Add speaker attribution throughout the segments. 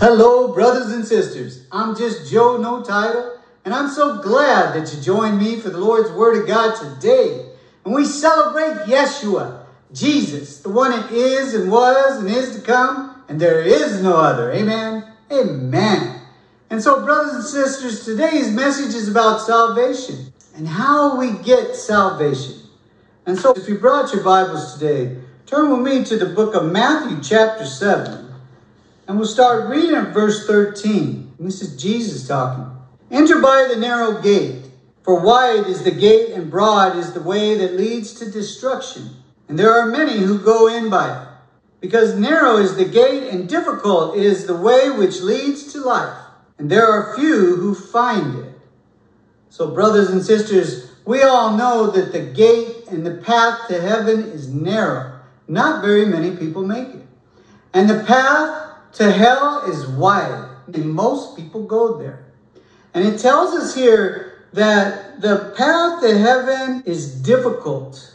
Speaker 1: Hello, brothers and sisters. I'm just Joe No Title, and I'm so glad that you joined me for the Lord's Word of God today. And we celebrate Yeshua, Jesus, the one that is and was and is to come, and there is no other. Amen. Amen. And so, brothers and sisters, today's message is about salvation and how we get salvation. And so, if you brought your Bibles today, turn with me to the book of Matthew, chapter 7. And we'll start reading at verse 13. And this is Jesus talking. Enter by the narrow gate, for wide is the gate and broad is the way that leads to destruction. And there are many who go in by it. Because narrow is the gate and difficult is the way which leads to life. And there are few who find it. So, brothers and sisters, we all know that the gate and the path to heaven is narrow. Not very many people make it. And the path to hell is wide, and most people go there. And it tells us here that the path to heaven is difficult.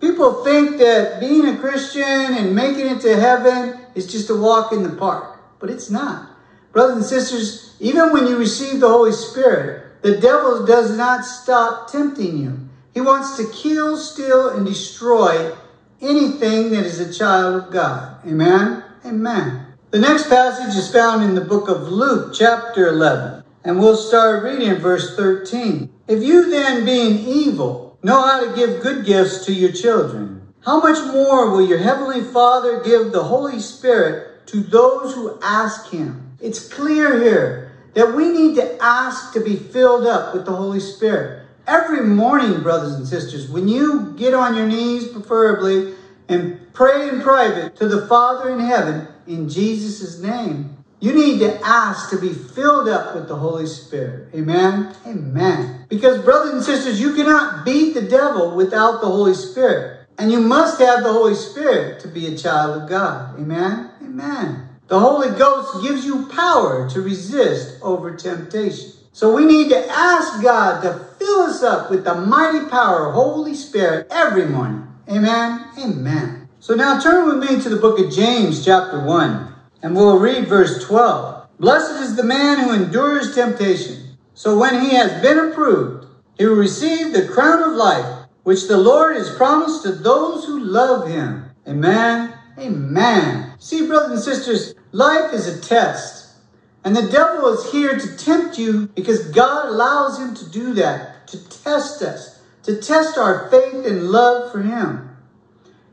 Speaker 1: People think that being a Christian and making it to heaven is just a walk in the park, but it's not. Brothers and sisters, even when you receive the Holy Spirit, the devil does not stop tempting you. He wants to kill, steal, and destroy anything that is a child of God. Amen? Amen. The next passage is found in the book of Luke, chapter 11, and we'll start reading verse 13. If you then, being evil, know how to give good gifts to your children, how much more will your heavenly Father give the Holy Spirit to those who ask him? It's clear here that we need to ask to be filled up with the Holy Spirit. Every morning, brothers and sisters, when you get on your knees, preferably, and pray in private to the Father in heaven in Jesus' name. You need to ask to be filled up with the Holy Spirit. Amen? Amen. Because, brothers and sisters, you cannot beat the devil without the Holy Spirit. And you must have the Holy Spirit to be a child of God. Amen? Amen. The Holy Ghost gives you power to resist over temptation. So we need to ask God to fill us up with the mighty power of Holy Spirit every morning. Amen? Amen. So now turn with me to the book of James, chapter 1, and we'll read verse 12. Blessed is the man who endures temptation. So when he has been approved, he will receive the crown of life, which the Lord has promised to those who love him. Amen. Amen. See, brothers and sisters, life is a test. And the devil is here to tempt you because God allows him to do that, to test us to test our faith and love for Him.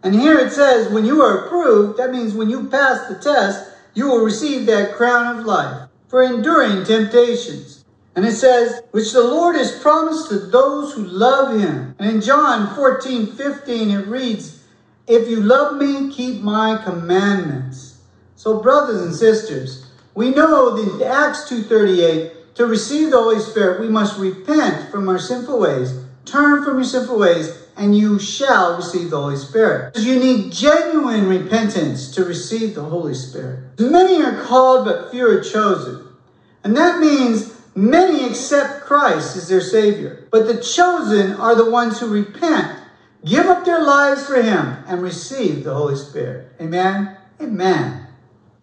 Speaker 1: And here it says, when you are approved, that means when you pass the test, you will receive that crown of life for enduring temptations. And it says, which the Lord has promised to those who love Him. And in John 14, 15, it reads, If you love me, keep my commandments. So, brothers and sisters, we know that Acts 2.38, to receive the Holy Spirit, we must repent from our sinful ways Turn from your sinful ways, and you shall receive the Holy Spirit. You need genuine repentance to receive the Holy Spirit. Many are called, but few are chosen. And that means many accept Christ as their Savior. But the chosen are the ones who repent, give up their lives for Him, and receive the Holy Spirit. Amen? Amen.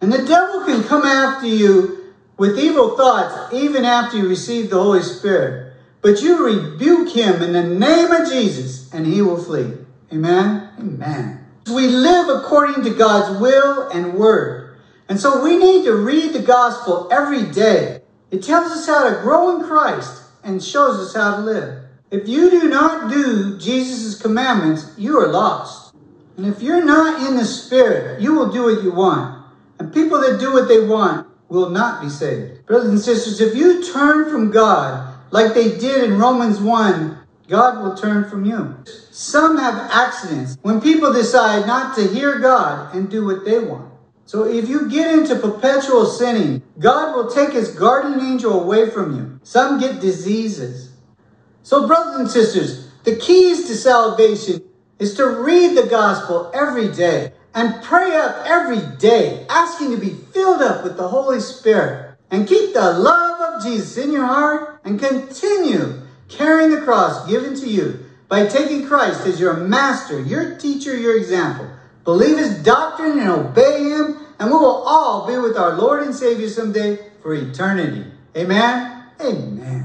Speaker 1: And the devil can come after you with evil thoughts even after you receive the Holy Spirit. But you rebuke him in the name of Jesus, and he will flee. Amen? Amen. We live according to God's will and word. And so we need to read the gospel every day. It tells us how to grow in Christ and shows us how to live. If you do not do Jesus' commandments, you are lost. And if you're not in the Spirit, you will do what you want. And people that do what they want will not be saved. Brothers and sisters, if you turn from God like they did in Romans 1, God will turn from you. Some have accidents when people decide not to hear God and do what they want. So if you get into perpetual sinning, God will take his guardian angel away from you. Some get diseases. So, brothers and sisters, the keys to salvation is to read the gospel every day and pray up every day, asking to be filled up with the Holy Spirit and keep the love Jesus in your heart and continue carrying the cross given to you by taking Christ as your master, your teacher, your example. Believe his doctrine and obey him, and we will all be with our Lord and Savior someday for eternity. Amen. Amen.